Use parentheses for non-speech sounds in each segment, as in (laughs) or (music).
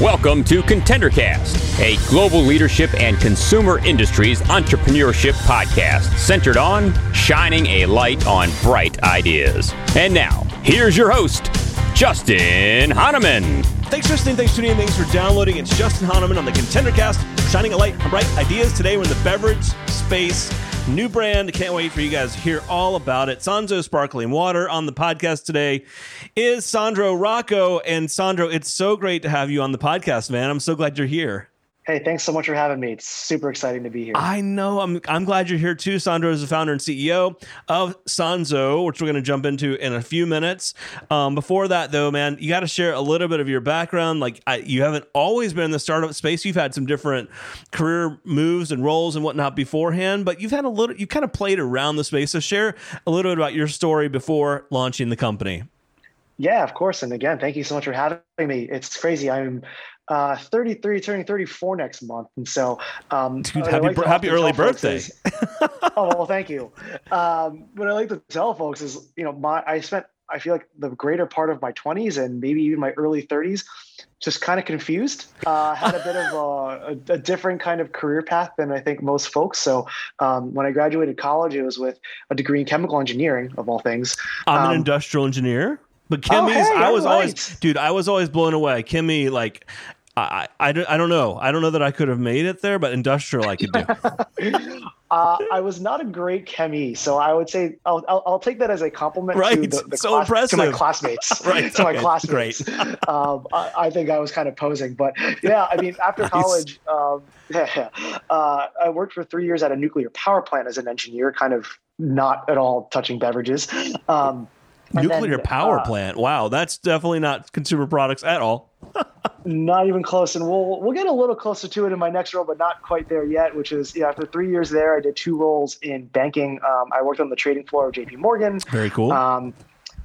Welcome to ContenderCast, a global leadership and consumer industries entrepreneurship podcast centered on shining a light on bright ideas. And now, here's your host, Justin Hahnemann. Thanks for listening, thanks for tuning in, thanks for downloading. It's Justin Hahnemann on the ContenderCast, shining a light on bright ideas. Today we're in the beverage space. New brand. Can't wait for you guys to hear all about it. Sanzo Sparkling Water on the podcast today is Sandro Roco. And Sandro, it's so great to have you on the podcast, man. I'm so glad you're here. Hey, thanks so much for having me. It's super exciting to be here. I know. I'm I'm glad you're here too. Sandro is the founder and CEO of Sanzo, which we're going to jump into in a few minutes. Um, before that, though, man, you got to share a little bit of your background. Like, I, you haven't always been in the startup space. You've had some different career moves and roles and whatnot beforehand, but you've had a little. You kind of played around the space. So share a little bit about your story before launching the company. Yeah, of course. And again, thank you so much for having me. It's crazy. I'm uh, 33, turning 34 next month. And so, um, Dude, happy, like happy early birthday. Is, (laughs) oh, well, thank you. Um, what I like to tell folks is, you know, my, I spent, I feel like the greater part of my 20s and maybe even my early 30s just kind of confused. Uh, had a bit of a, a, a, different kind of career path than I think most folks. So um, when I graduated college, it was with a degree in chemical engineering, of all things. I'm an um, industrial engineer. But Kimmy's, oh, hey, I was right. always, dude, I was always blown away. Kimmy, like, I, I, I don't know. I don't know that I could have made it there, but industrial I could do. (laughs) uh, I was not a great chemie, so I would say I'll, I'll, I'll take that as a compliment right. to, the, the so class, impressive. to my classmates. (laughs) (laughs) right. to okay. my classmates. Great. Um, I, I, think I was kind of posing, but yeah, I mean, after nice. college, um, yeah, uh, I worked for three years at a nuclear power plant as an engineer, kind of not at all touching beverages. Um, nuclear then, power uh, plant. Wow, that's definitely not consumer products at all. (laughs) not even close, and we'll we'll get a little closer to it in my next role, but not quite there yet. Which is, yeah, after three years there, I did two roles in banking. Um, I worked on the trading floor of J.P. Morgan. Very cool. Um,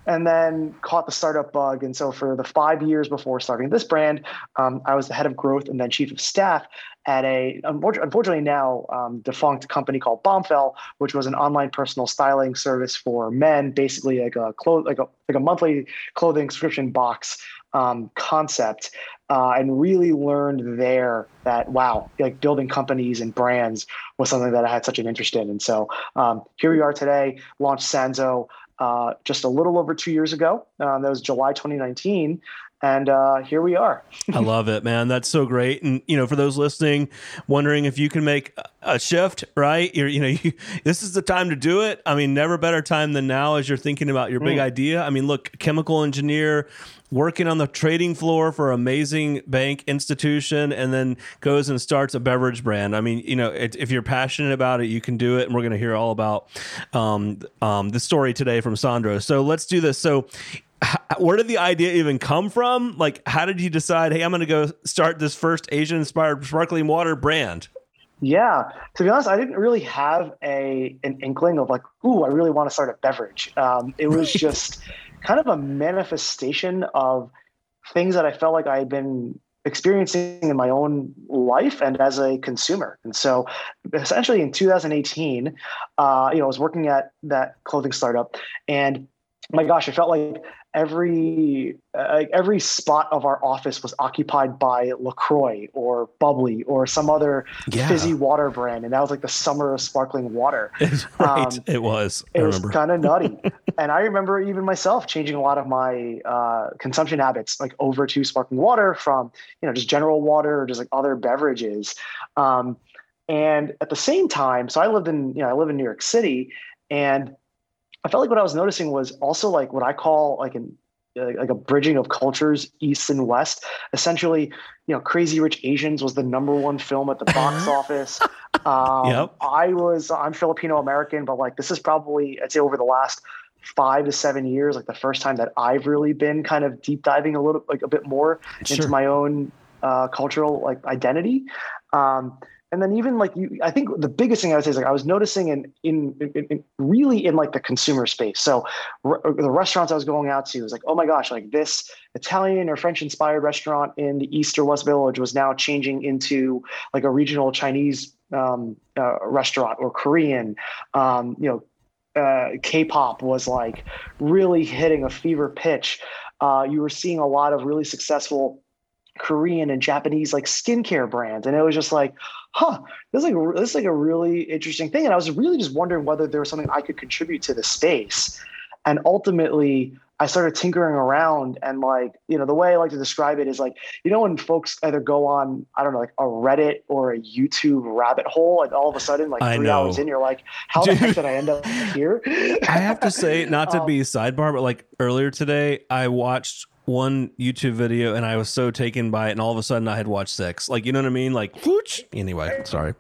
and then caught the startup bug. And so for the five years before starting this brand, um, I was the head of growth and then chief of staff at a unfortunately now um, defunct company called Bombfell, which was an online personal styling service for men, basically like a clo- like a like a monthly clothing subscription box um, concept. Uh, and really learned there that wow, like building companies and brands was something that I had such an interest in. And so um, here we are today, launched Sanzo uh, just a little over two years ago. Um, that was July 2019 and uh, here we are. (laughs) I love it, man. That's so great. And you know, for those listening, wondering if you can make a shift, right? You're, you know, (laughs) you, this is the time to do it. I mean, never better time than now as you're thinking about your big mm. idea. I mean, look, chemical engineer working on the trading floor for amazing bank institution and then goes and starts a beverage brand i mean you know it, if you're passionate about it you can do it and we're going to hear all about um, um, the story today from sandro so let's do this so where did the idea even come from? Like, how did you decide, hey, I'm going to go start this first Asian inspired sparkling water brand? Yeah, to be honest, I didn't really have a an inkling of like, ooh, I really want to start a beverage. Um, it was just kind of a manifestation of things that I felt like I had been experiencing in my own life and as a consumer. And so, essentially, in 2018, uh, you know, I was working at that clothing startup, and my gosh, I felt like every uh, every spot of our office was occupied by Lacroix or Bubbly or some other yeah. fizzy water brand, and that was like the summer of sparkling water. (laughs) right, um, it was. It was kind of nutty, (laughs) and I remember even myself changing a lot of my uh, consumption habits, like over to sparkling water from you know just general water or just like other beverages. Um, and at the same time, so I lived in you know I live in New York City, and I felt like what I was noticing was also like what I call like an like a bridging of cultures east and west essentially you know crazy rich asians was the number one film at the box (laughs) office um, yep. i was i'm filipino american but like this is probably i'd say over the last five to seven years like the first time that i've really been kind of deep diving a little like a bit more sure. into my own uh, cultural like identity um, and then even like you i think the biggest thing i would say is like i was noticing in in, in, in really in like the consumer space so r- the restaurants i was going out to was like oh my gosh like this italian or french inspired restaurant in the east or west village was now changing into like a regional chinese um, uh, restaurant or korean um, you know uh, K-pop was like really hitting a fever pitch. Uh, you were seeing a lot of really successful Korean and Japanese like skincare brands, and it was just like, huh, this is like this is like a really interesting thing. And I was really just wondering whether there was something I could contribute to the space. And ultimately, I started tinkering around and like, you know, the way I like to describe it is like, you know, when folks either go on, I don't know, like a Reddit or a YouTube rabbit hole, and all of a sudden, like I three know. hours in, you're like, how the heck did I end up here? I have to say, not to (laughs) Um, be sidebar, but like earlier today, I watched one YouTube video and I was so taken by it, and all of a sudden I had watched six. Like, you know what I mean? Like, whoosh. Anyway, sorry.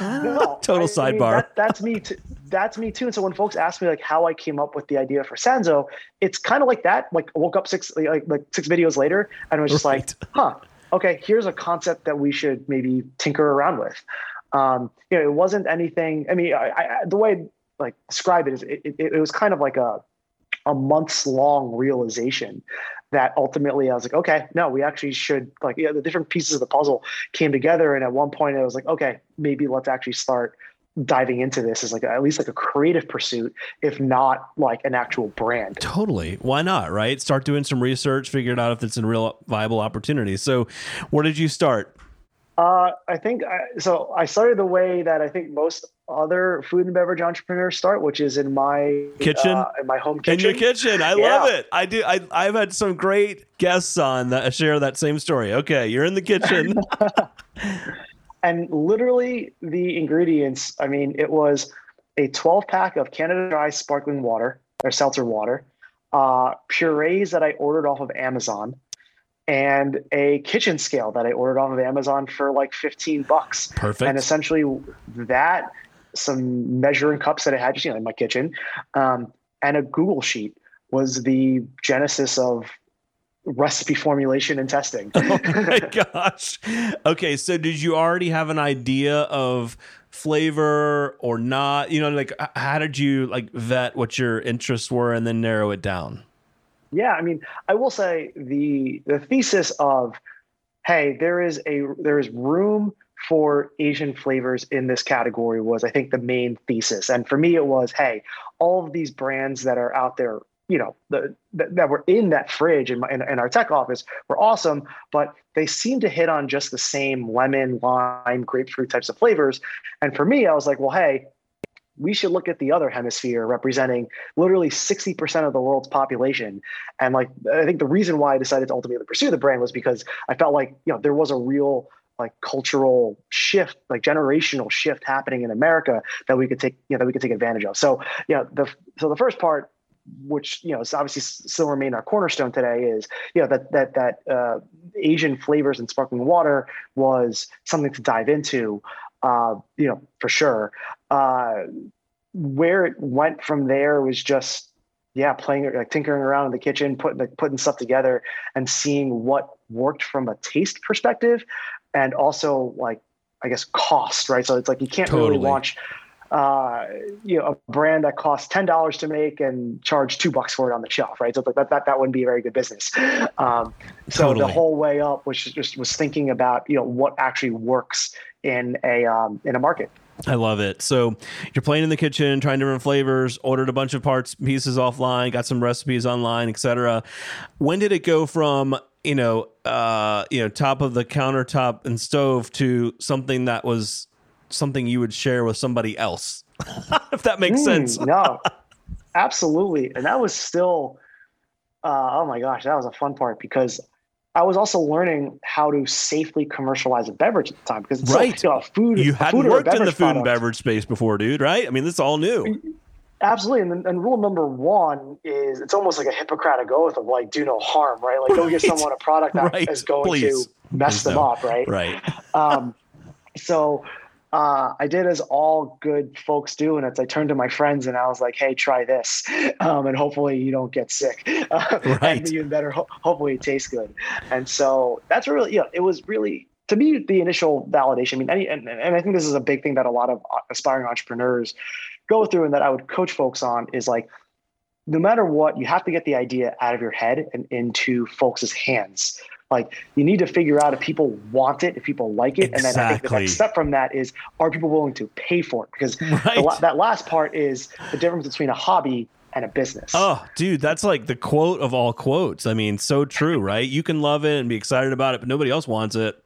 No, Total I- I mean, sidebar. that- that's me. Too, that's me too. And so when folks ask me like how I came up with the idea for Sanzo, it's kind of like that. Like I woke up six like, like six videos later and was just Right. like, huh, okay, here's a concept that we should maybe tinker around with. Um, you know, it wasn't anything. I mean, I, I, the way I'd, like describe it is it, it, it was kind of like a a months long realization that ultimately I was like, okay, no, we actually should like, yeah, the different pieces of the puzzle came together. And at one point I was like, okay, maybe let's actually start diving into this as like at least like a creative pursuit, if not like an actual brand. Totally. Why not? Right? Start doing some research, figure it out if it's a real viable opportunity. So, where did you start? Uh, I think I, so. I started the way that I think most other food and beverage entrepreneurs start, which is in my Kitchen? uh, in my home In kitchen. your kitchen. I Yeah. love it. I do. I, I've had some great guests on that share that same story. Okay, you're in the kitchen. (laughs) and literally the ingredients i mean it was a 12 pack of canada dry sparkling water or seltzer water uh, purees that i ordered off of amazon and a kitchen scale that i ordered off of amazon for like 15 bucks Perfect. and essentially that some measuring cups that i had just you know in my kitchen um, and a google sheet was the genesis of recipe formulation and testing (laughs) oh my gosh. Okay, so did you already have an idea of flavor or not? You know, like how did you like vet what your interests were and then narrow it down? Yeah, I mean, I will say the the thesis of, hey, there is a there is room for Asian flavors in this category was, I think, the main thesis. And for me, it was, hey, all of these brands that are out there, you know, the, that, that were in that fridge in, my, in, in our tech office were awesome, but they seem to hit on just the same lemon, lime, grapefruit types of flavors. And for me, I was like, well, hey, we should look at the other hemisphere representing literally 60% of the world's population. And like, I think the reason why I decided to ultimately pursue the brand was because I felt like, you know, there was a real like cultural shift, like generational shift happening in America that we could take, you know, that we could take advantage of. So, you know, the, so the first part, which, you know, is obviously still remain our cornerstone today is, you know, that, that, that uh, Asian flavors and sparkling water was something to dive into, uh, you know, for sure. Uh, where it went from there was just yeah playing like tinkering around in the kitchen putting like, putting stuff together and seeing what worked from a taste perspective and also like i guess cost right so it's like you can't Totally. really launch uh, you know, a brand that costs ten dollars to make and charge two bucks for it on the shelf, right? So like that that, that wouldn't be a very good business. Um, so Totally. the whole way up was just was thinking about you know what actually works in a um, in a market. I love it. So you're playing in the kitchen, trying different flavors, ordered a bunch of parts pieces offline, got some recipes online, etc. When did it go from you know uh, you know top of the countertop and stove to something that was something you would share with somebody else? (laughs) if that makes Mm, sense. no, (laughs) absolutely. And that was still, uh, oh my gosh, that was a fun part because I was also learning how to safely commercialize a beverage at the time because it's Right. still, you know, food. You hadn't food worked in the food and beverage space before, dude, right? I mean, this is all new. Absolutely. And, and rule number one is it's almost like a Hippocratic oath of like, do no harm, right? Like, don't give (laughs) someone a product that is Right. going Please. to mess Please them don't. up, right? Right. um, so uh, I did as all good folks do, and it's I turned to my friends and I was like, "Hey, try this, (laughs) um, and hopefully you don't get sick. Uh, (laughs) (laughs) Right. And even better, ho- hopefully it tastes good." And so that's really, you know, it was really to me the initial validation. I mean, any, and, and I think this is a big thing that a lot of aspiring entrepreneurs go through, and that I would coach folks on is like no matter what, you have to get the idea out of your head and into folks' hands. Like you need to figure out if people want it, if people like it, exactly. and then I think the next step from that is are people willing to pay for it? Because right. the, that last part is the difference between a hobby and a business. Oh, dude, that's like the quote of all quotes. I mean, so true, right? You can love it and be excited about it, but nobody else wants it.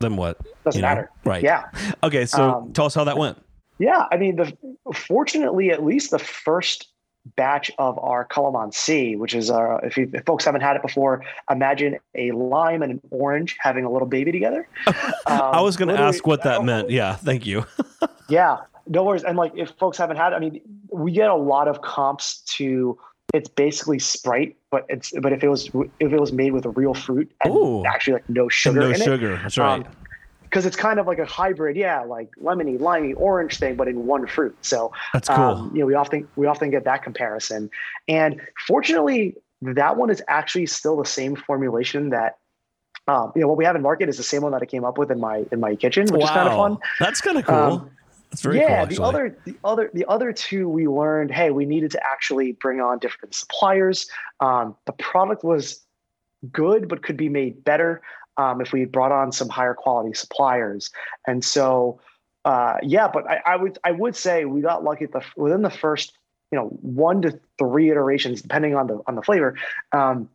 Then what? Doesn't you know? matter. Right. Yeah. Okay, so um, tell us how that went. Yeah, I mean, the fortunately, at least the first batch of our calamansi, which is uh, if, you, if folks haven't had it before, imagine a lime and an orange having a little baby together. (laughs) Um, I was going to ask what that meant. Yeah, thank you. (laughs) yeah, no worries. And like, if folks haven't had, I mean, we get a lot of comps to. It's basically Sprite, but it's but if it was if it was made with a real fruit and Ooh. actually like no sugar, no sugar. It, That's right. Um, because it's kind of like a hybrid, yeah, like lemony, limey, orange thing, but in one fruit. So that's cool. Um, you know, we often we often get that comparison, and fortunately, that one is actually still the same formulation that. Um, you know what we have in market is the same one that I came up with in my in my kitchen, which wow. is kind of fun. That's kind of cool. Um, that's very cool. yeah. Cool, the other the other the other two we learned, hey, we needed to actually bring on different suppliers. Um, the product was good, but could be made better um, if we brought on some higher quality suppliers. And so, uh, yeah, but I, I, would I would say we got lucky the, within the first you know one to three iterations, depending on the on the flavor. Um,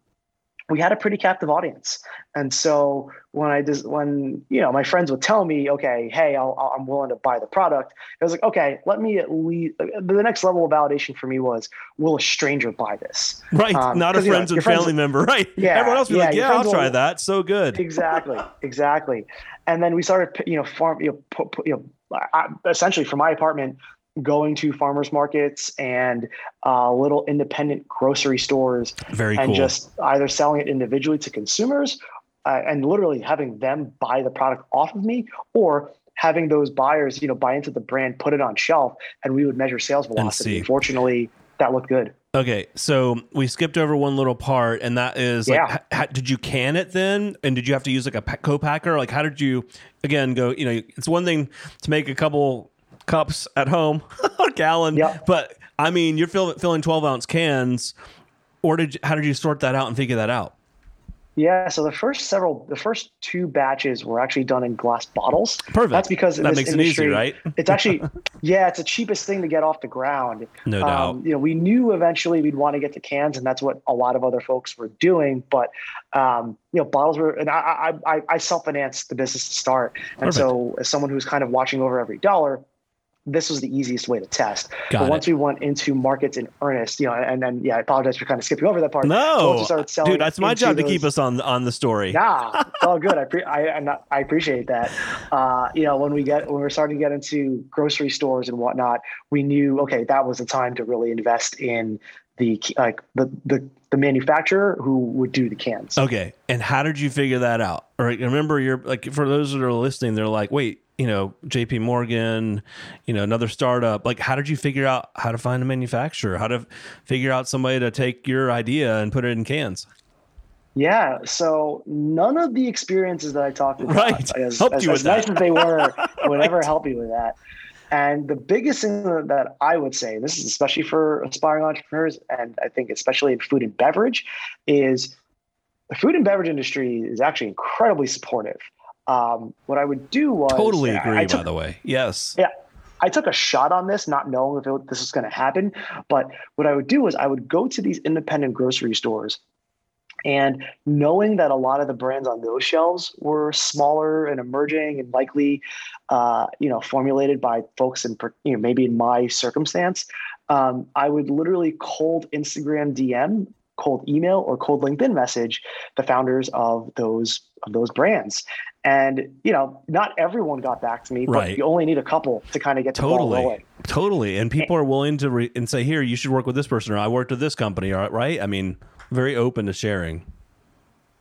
we had a pretty captive audience. And so when I just when you know my friends would tell me, okay, hey, i am willing to buy the product. I was like, okay, let me at least. The next level of validation for me was, will a stranger buy this? Right, um, not a friends you know, and family friends, member. (laughs) Right. Yeah. Everyone else was yeah, like, yeah, I'll try will, that. So good. Exactly. Exactly. And then we started, you know, farm, you know, put, put, you know, I, essentially from my apartment going to farmers markets and uh, little independent grocery stores Very and cool. just either selling it individually to consumers uh, and literally having them buy the product off of me or having those buyers you know buy into the brand put it on shelf and we would measure sales velocity fortunately that looked good Okay, so we skipped over one little part, and that is like, yeah. did you can it then, and did you have to use like a co-packer? Like, how did you again go? You know, it's one thing to make a couple cups at home, (laughs) a gallon. Yep. But I mean, you're fill, filling 12 ounce cans. Or did you, how did you sort that out and figure that out? Yeah, so the first several, the first two batches were actually done in glass bottles. Perfect. That's because that makes industry, it easy, right? it's actually, (laughs) yeah, it's the cheapest thing to get off the ground. No um, doubt. You know, we knew eventually we'd want to get to cans, and that's what a lot of other folks were doing. But um, you know, bottles were, and I, I, I, I self financed the business to start, and Perfect. so as someone who's kind of watching over every dollar, this was the easiest way to test. Got but once it. we went into markets in earnest, you know, and then yeah, I apologize for kind of skipping over that part. No, dude, that's my job those, to keep us on on the story. (laughs) Yeah, it's all good. I pre- I not, I appreciate that. Uh, you know, when we get when we're starting to get into grocery stores and whatnot, we knew okay, that was the time to really invest in the like the the the manufacturer who would do the cans. Okay, and how did you figure that out? Or remember, you're like for those that are listening, they're like, wait you know, JP Morgan, you know, another startup. Like, how did you figure out how to find a manufacturer? How to figure out somebody to take your idea and put it in cans? Yeah, so none of the experiences that I talked about, right. as, Helped as, you as nice that. as they were, (laughs) would right. ever help you with that. And the biggest thing that I would say, this is especially for aspiring entrepreneurs, and I think especially in food and beverage, is the food and beverage industry is actually incredibly supportive. Um, what I would do was totally agree. I took, by the way, yes, yeah, I took a shot on this, not knowing if it, this was going to happen. But what I would do is I would go to these independent grocery stores, and knowing that a lot of the brands on those shelves were smaller and emerging and likely, uh, you know, formulated by folks in, you know, maybe in my circumstance, um, I would literally cold Instagram DM cold email or cold LinkedIn message the founders of those of those brands. And you know, not everyone got back to me, but right. you only need a couple to kind of get to totally, the rolling. Totally, and people are willing to re- and say, "Here, you should work with this person," or "I worked with this company," right? I mean, very open to sharing.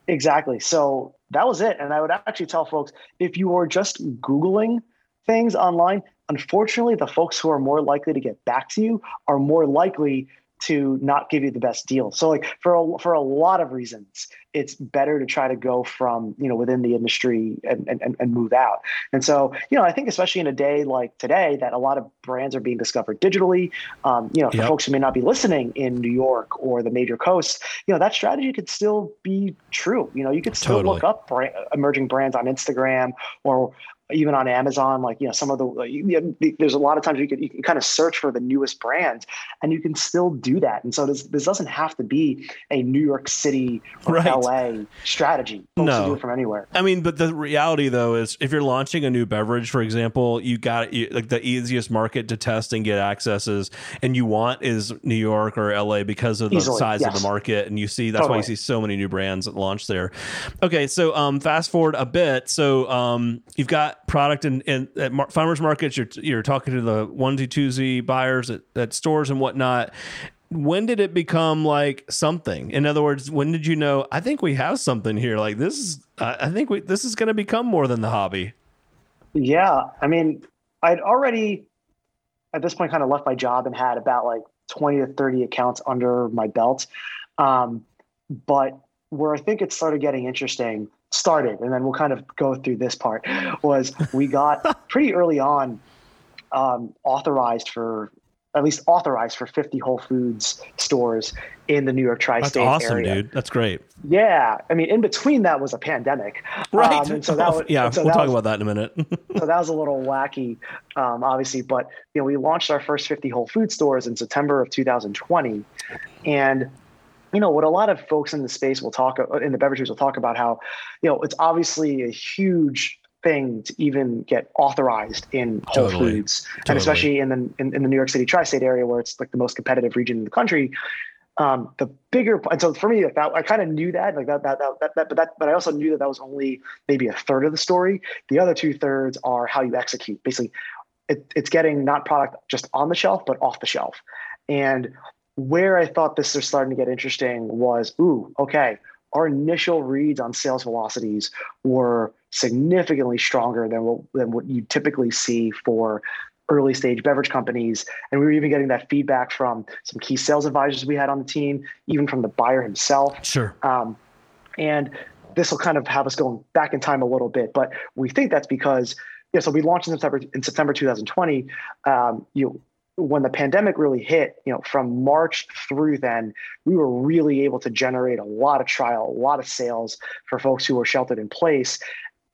Exactly. So that was it. And I would actually tell folks if you are just Googling things online, unfortunately, the folks who are more likely to get back to you are more likely to not give you the best deal. So like for a, for a lot of reasons, it's better to try to go from you know within the industry and, and and move out. And so you know I think especially in a day like today that a lot of brands are being discovered digitally. Um, you know for yep. folks who may not be listening in New York or the major coasts, you know that strategy could still be true. You know you could still totally. look up brand, emerging brands on Instagram or even on Amazon, like you know, some of the you know, there's a lot of times you can you can kind of search for the newest brands, and you can still do that. And so this this doesn't have to be a New York City or right. LA strategy. Folks no, do it from anywhere. I mean, but the reality though is, if you're launching a new beverage, for example, you got you, like the easiest market to test and get accesses, and you want is New York or LA because of the Easily, size yes. of the market, and you see that's totally. why you see so many new brands that launch there. Okay, so um, fast forward a bit, so um, you've got product in, in at mar- farmers markets. You're you're talking to the onesie twosie buyers at, at stores and whatnot. When did it become like something? In other words, when did you know? I think we have something here. Like this is. I think we this is going to become more than the hobby. Yeah, I mean, I'd already at this point kind of left my job and had about like 20 to 30 accounts under my belt. Um, but where I think it started getting interesting started, and then we'll kind of go through this part, was we got (laughs) pretty early on um, authorized for at least authorized for 50 Whole Foods stores in the New York tri-state That's awesome, area. dude. That's great. Yeah, I mean, in between that was a pandemic, (laughs) right? Um, and so that (laughs) was, yeah, so we'll talk was, about that in a minute. so that was a little wacky, um, obviously. But you know, we launched our first 50 Whole Food stores in September of 2020, and you know what a lot of folks in the space will talk in the beverages will talk about how you know it's obviously a huge thing to even get authorized in Whole totally. Foods, totally. and especially in the in, in, the New York City tri-state area where it's like the most competitive region in the country. Um, the bigger, and so for me, like that I kind of knew that, like that, that, that, that, but that, but I also knew that that was only maybe a third of the story. The other two thirds are how you execute. Basically, it, it's getting not product just on the shelf, but off the shelf. And where I thought this was starting to get interesting was, ooh, okay, our initial reads on sales velocities were significantly stronger than what, than what you typically see for early stage beverage companies. And we were even getting that feedback from some key sales advisors we had on the team, even from the buyer himself. Sure. Um, and this will kind of have us going back in time a little bit, but we think that's because yeah, so we launched in September in September 2020. Um, you when the pandemic really hit, you know, from March through then, we were really able to generate a lot of trial, a lot of sales for folks who were sheltered in place.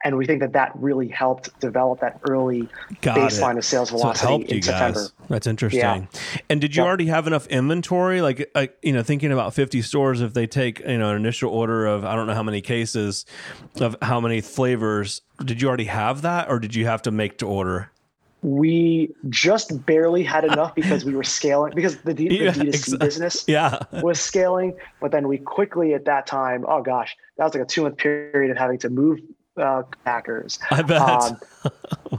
And we think that that really helped develop that early Got baseline it. of sales velocity so helped in you September. Guys. That's interesting. Yeah. And did you yep. already have enough inventory? Like, uh, you know, thinking about 50 stores, if they take, you know, an initial order of, I don't know how many cases of how many flavors, did you already have that or did you have to make to order? We just barely had enough because we were scaling because the, D- (laughs) yeah, the D2C exa- business yeah. was scaling. But then we quickly at that time, oh gosh, that was like a two month period of having to move uh, packers. I bet. Um, (laughs) oh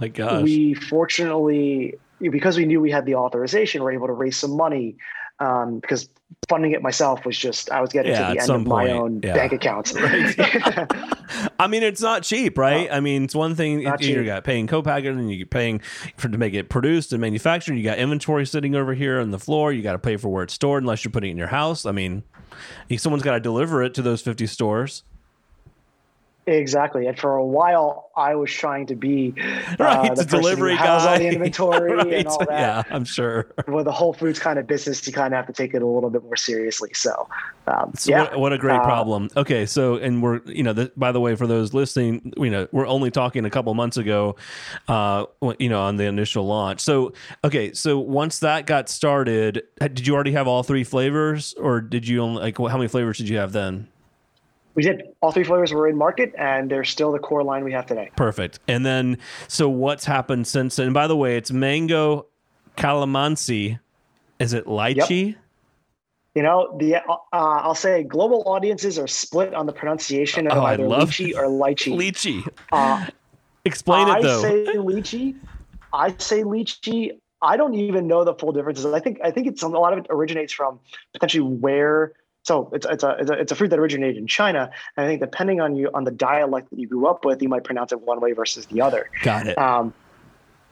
my gosh. We fortunately, because we knew we had the authorization, were able to raise some money um, because funding it myself was just I was getting yeah, to the end of point, my own yeah. bank accounts. (laughs) (laughs) I mean, it's not cheap, right? I mean, it's one thing you, you got paying co-packing and you are paying for to make it produced and manufactured. You got inventory sitting over here on the floor. You got to pay for where it's stored unless you're putting it in your house. I mean, someone's got to deliver it to those 50 stores. Exactly, and for a while, I was trying to be (laughs) uh, right, the, delivery guy, all the (laughs) inventory right. and all that. Yeah, I'm sure. With the Whole Foods kind of business, you kind of have to take it a little bit more seriously. So, um, so yeah, what, what, a great uh, problem. Okay, so and we're you know, the, by the way, for those listening, you know, we're only talking a couple months ago, uh, you know, on the initial launch. So, okay, so once that got started, did you already have all three flavors, or did you only like how many flavors did you have then? We did. All three flavors were in market, and they're still the core line we have today. Perfect. And then, so what's happened since? And by the way, it's mango calamansi. Is it lychee? Yep. You know, the uh, I'll say global audiences are split on the pronunciation of oh, either lychee or lychee. (laughs) lychee. Uh, Explain it though. I say lychee. I say lychee. I don't even know the full differences. I think I think it's a lot of it originates from potentially where so it's it's a, it's a it's a fruit that originated in China. And I think depending on you on the dialect that you grew up with, you might pronounce it one way versus the other. Got it. Um,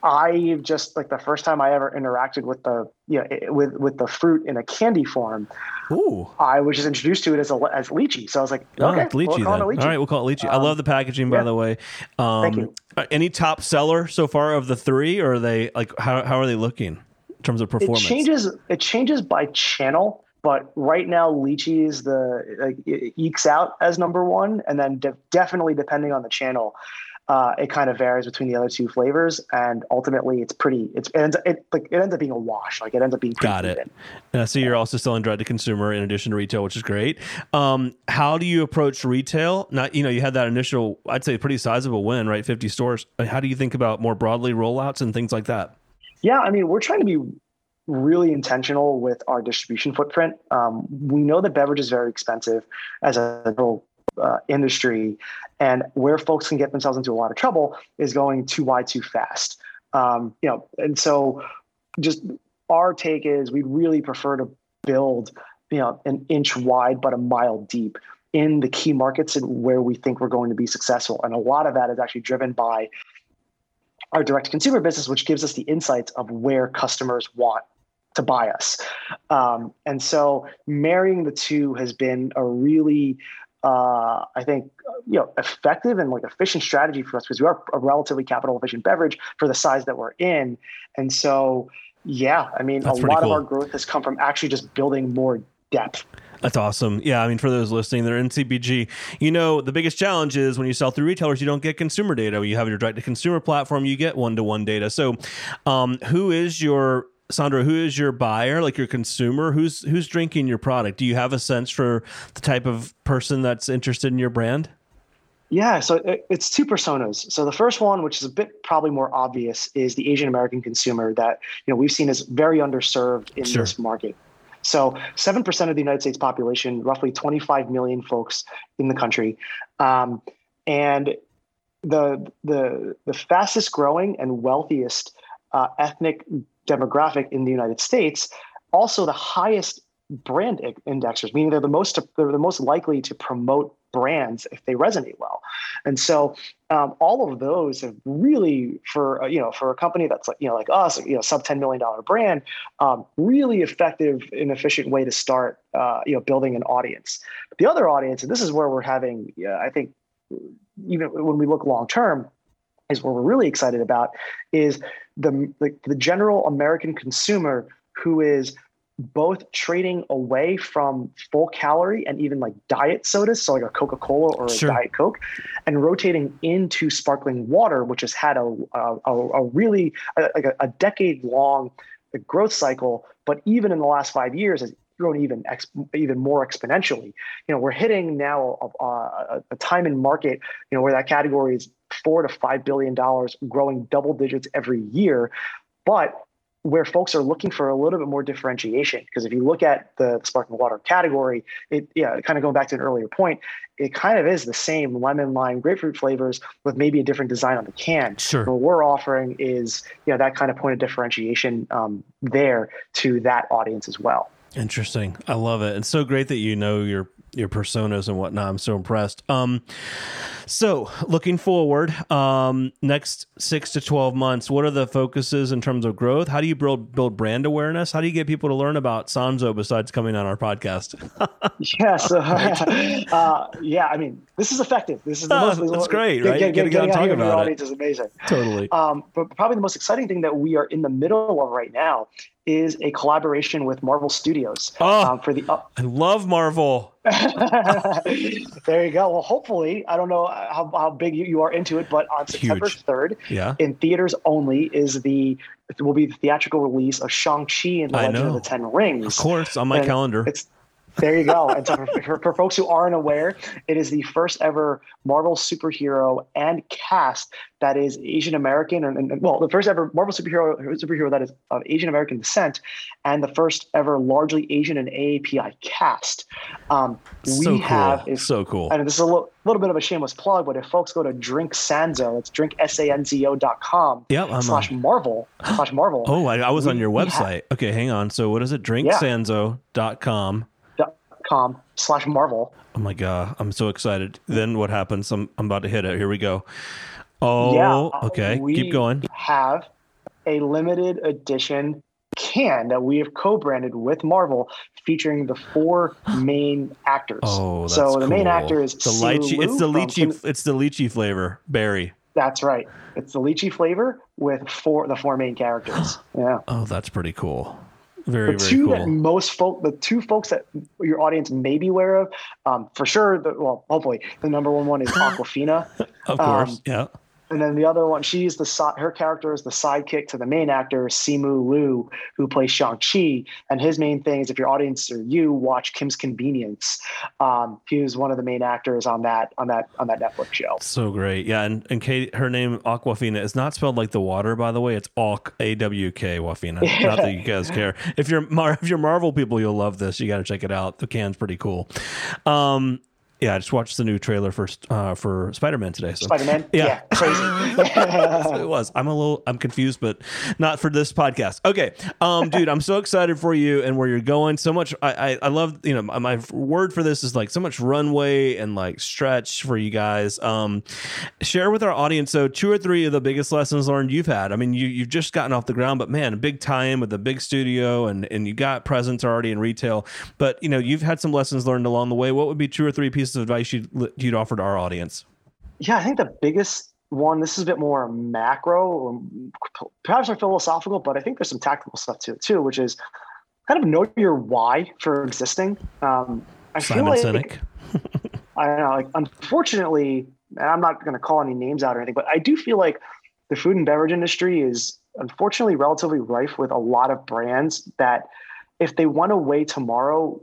I just like the first time I ever interacted with the you know, with with the fruit in a candy form. Ooh. I was just introduced to it as a as lychee. So I was like, Oh, okay, it's lychee we'll call then. it lychee. All right, we'll call it lychee. I Um, love the packaging, by yeah. the way. Um, Thank you. uh, Any top seller so far of the three, or are they like how how are they looking in terms of performance? It changes. It changes by channel, but right now lychee is the like it ekes out as number one, and then de- definitely depending on the channel, uh, it kind of varies between the other two flavors, and ultimately it's pretty. It's it ends, it like it ends up being a wash. Like it ends up being pretty Got it. I see you're also selling direct to consumer in addition to retail, which is great. Um, how do you approach retail? Not, you know, you had that initial, I'd say, pretty sizable win, right? 50 stores. How do you think about more broadly rollouts and things like that? Yeah, I mean, we're trying to be really intentional with our distribution footprint. Um, we know that beverage is very expensive as a whole uh, industry, and where folks can get themselves into a lot of trouble is going too wide too fast. Um, you know, and so just our take is we'd really prefer to build, you know, an inch wide but a mile deep in the key markets and where we think we're going to be successful. And a lot of that is actually driven by our direct consumer business, which gives us the insights of where customers want to buy us. Um, and so marrying the two has been a really, uh, I think, you know, effective and like efficient strategy for us because we are a relatively capital efficient beverage for the size that we're in. And so, yeah, I mean, That's a lot cool. of our growth has come from actually just building more depth. That's awesome. Yeah, I mean, for those listening, they're in CPG. You know, the biggest challenge is when you sell through retailers, you don't get consumer data. When you have your direct to consumer platform, you get one to one data. So, um, who is your Sandro? Who is your buyer? Like your consumer? Who's who's drinking your product? Do you have a sense for the type of person that's interested in your brand? Yeah, so it, it's two personas. So the first one, which is a bit probably more obvious, is the Asian American consumer that you know we've seen is very underserved in Sure. this market. So seven percent of the United States population, roughly 25 million folks in the country, um, and the the the fastest growing and wealthiest uh, ethnic demographic in the United States, also the highest brand indexers, meaning they're the most they're the most likely to promote brands if they resonate well. And so um, all of those have really for uh, you know for a company that's like you know like us you know sub ten million dollar brand um, really effective and efficient way to start uh, you know building an audience. But the other audience and this is where we're having yeah, I think even when we look long term is what we're really excited about is the, the the general American consumer who is both trading away from full calorie and even like diet sodas, so like a Coca Cola or a Sure. Diet Coke, and rotating into sparkling water, which has had a a, a, really a, like a, a decade long growth cycle, but even in the last five years has grown even ex, even more exponentially. You know, we're hitting now a, uh, a, a time in market, you know, where that category is four to five billion dollars, growing double digits every year, but where folks are looking for a little bit more differentiation. Because if you look at the sparkling water category, it yeah, kind of going back to an earlier point, it kind of is the same lemon, lime, grapefruit flavors with maybe a different design on the can. Sure. What we're offering is you know that kind of point of differentiation um, there to that audience as well. Interesting. I love it. It's so great that you know your your personas and whatnot. I'm so impressed. Um, so looking forward, um, next six to twelve months, what are the focuses in terms of growth? How do you build build brand awareness? How do you get people to learn about Sanzo besides coming on our podcast? (laughs) Yeah, (laughs) so uh, yeah, I mean, this is effective. This is the Oh, most. that's great, get- right? get- Getting getting out and talking about it. audience is amazing. totally. Um, but probably the most exciting thing that we are in the middle of right now is a collaboration with Marvel Studios Oh. um, for the. Up- I love Marvel. (laughs) there you go. Well, hopefully, I don't know how, how big you, you are into it, but on September Huge. third, Yeah. in theaters only, is the will be the theatrical release of Shang Chi and the I Legend know. of the Ten Rings. Of course, on my And calendar. It's there you go. And so for, for, for folks who aren't aware, it is the first ever Marvel superhero and cast that is Asian American, and, and well, the first ever Marvel superhero superhero that is of Asian American descent, and the first ever largely Asian and AAPI cast. Um, we so cool. have is so cool. and this is a little, little bit of a shameless plug, but if folks go to Drink Sanzo, it's drinksanzo.com Yep. I'm slash on. Marvel slash Marvel. (gasps) Oh, I, I was on we- your we have- website. okay, hang on. So what is it? Yeah. Com slash Marvel. Oh my god, I'm so excited. Then what happens? I'm I'm about to hit it. Here we go. Oh, yeah, okay. Keep going. We have a limited edition can that we have co-branded with Marvel, featuring the four (gasps) main actors. Oh, so the cool. main actor is the lychee. It's the lychee. It's the lychee flavor berry. That's right. It's the lychee flavor with four the four main characters. (gasps) Yeah. Oh, that's pretty cool. Very, the two cool. that most folk, the two folks that your audience may be aware of, um, for sure. The, well, hopefully, the number one one is (laughs) Awkwafina. of course, um, yeah. And then the other one, she's the her character is the sidekick to the main actor Simu Liu, who plays Shang Chi. And his main thing is, if your audience or you watch Kim's Convenience, um, he was one of the main actors on that on that on that Netflix show. So great, yeah. And and Kate, her name Awkwafina is not spelled like the water, by the way. It's Awk A W K Wafina. (laughs) Not that you guys care. If you're Mar- if you're Marvel people, you'll love this. You got to check it out. The can's pretty cool. Um, yeah, I just watched the new trailer for uh, for Spider Man today. So. Spider Man, (laughs) Yeah. yeah, crazy. (laughs) it was. I'm a little. I'm confused, but not for this podcast. Okay, um, dude, I'm so excited for you and where you're going. So much. I I, I love. You know, my, word for this is like so much runway and like stretch for you guys. Um, share with our audience. So two or three of the biggest lessons learned you've had. I mean, you you've just gotten off the ground, but man, a big tie-in with a big studio and and you got presence already in retail. But you know, you've had some lessons learned along the way. What would be two or three pieces of advice you'd you'd offer to our audience? Yeah, I think the biggest one, this is a bit more macro, or perhaps more philosophical, but I think there's some tactical stuff to it too, which is kind of know your why for existing. Um, I Simon feel like. (laughs) I don't know, like unfortunately, and I'm not going to call any names out or anything, but I do feel like the food and beverage industry is unfortunately relatively rife with a lot of brands that if they went away tomorrow,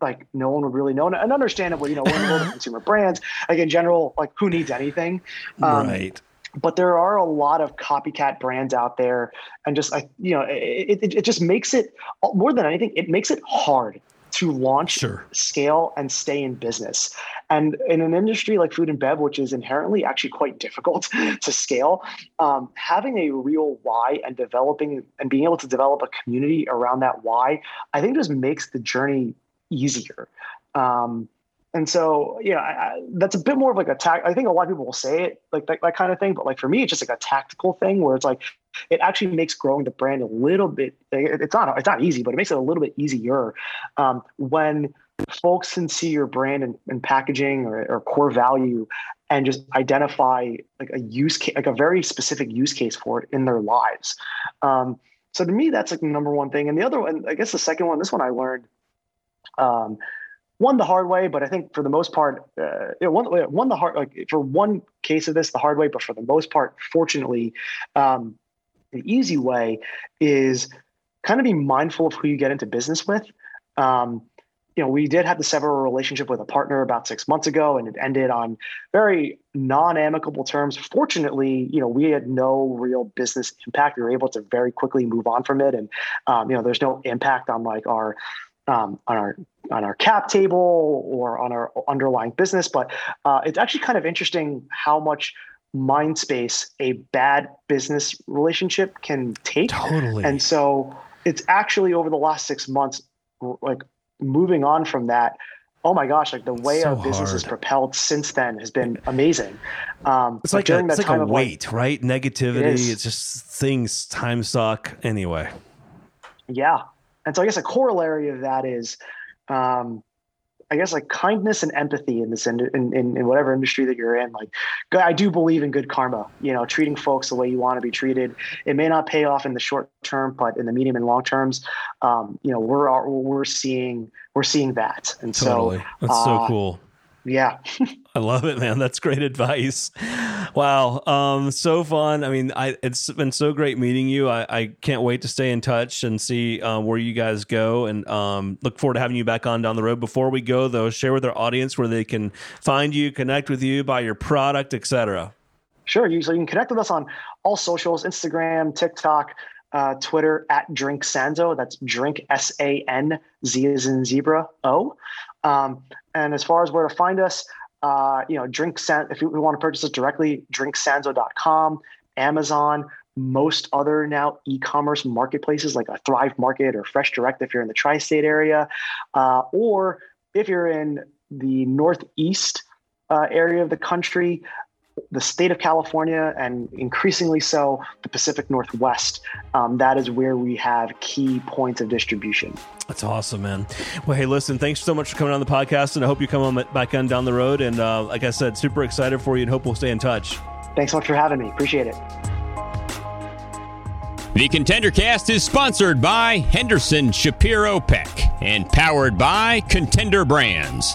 like no one would really know. And understandably, you know, we're (laughs) consumer brands. Like in general, like who needs anything? Um, right. But there are a lot of copycat brands out there, and just like you know, it, it, it just makes it more than anything, it makes it hard to launch, Sure. scale, and stay in business. And in an industry like food and bev, which is inherently actually quite difficult (laughs) to scale, um, having a real why and developing and being able to develop a community around that why, I think just makes the journey easier. Um, and so, yeah, I, I, that's a bit more of like a tact. I think a lot of people will say it like that, that kind of thing, but like for me, it's just like a tactical thing where it's like it actually makes growing the brand a little bit. It's not it's not easy, but it makes it a little bit easier um, when folks can see your brand and, and packaging or, or core value and just identify like a use case, like a very specific use case for it in their lives. Um, so to me, that's like the number one thing. And the other one, I guess the second one, this one I learned. Um, one the hard way, but I think for the most part, uh, you know, one one the hard like for one case of this the hard way, but for the most part, fortunately, um, the easy way is kind of be mindful of who you get into business with. Um, you know, we did have to sever a relationship with a partner about six months ago, and it ended on very non-amicable terms. Fortunately, you know, we had no real business impact. We were able to very quickly move on from it, and um, you know, there's no impact on like our um, on our on our cap table or on our underlying business. But uh, it's actually kind of interesting how much mind space a bad business relationship can take. Totally. And so it's actually over the last six months, like moving on from that. Oh my gosh! Like the way So our business has hard. propelled since then has been amazing. Um, It's like a, during it's that like time a of, like, weight, right? Negativity. is. it's just things time suck anyway. Yeah. And so I guess a corollary of that is, um, I guess like kindness and empathy in this in, in, in whatever industry that you're in. Like, I do believe in good karma. You know, treating folks the way you want to be treated. It may not pay off in the short term, but in the medium and long terms, um, you know, we're we're seeing we're seeing that. And Totally. so, That's so uh, cool. yeah, (laughs) I love it, man. That's great advice. Wow. Um, so fun. I mean, I it's been so great meeting you. I, I can't wait to stay in touch and see um, where you guys go and um, look forward to having you back on down the road. Before we go though, share with our audience where they can find you, connect with you, buy your product, etc. Sure. So you can connect with us on all socials Instagram, TikTok, uh, Twitter at Drink Sanzo. That's drink S A N Z as in zebra O. Um, and as far as where to find us, uh, you know, Drink San, if you want to purchase it directly, drinksanzo.com, Amazon, most other now e-commerce marketplaces like a Thrive Market or Fresh Direct if you're in the tri-state area, uh, or if you're in the northeast uh, area of the country, the state of California and increasingly so the Pacific Northwest. Um, that is where we have key points of distribution. That's awesome, man. Well, hey, listen, thanks so much for coming on the podcast, and I hope you come on back on down the road. And uh, like I said, super excited for you, and hope we'll stay in touch. Thanks so much for having me. Appreciate it. The Contender Cast is sponsored by Henderson Shapiro Peck and powered by Contender Brands.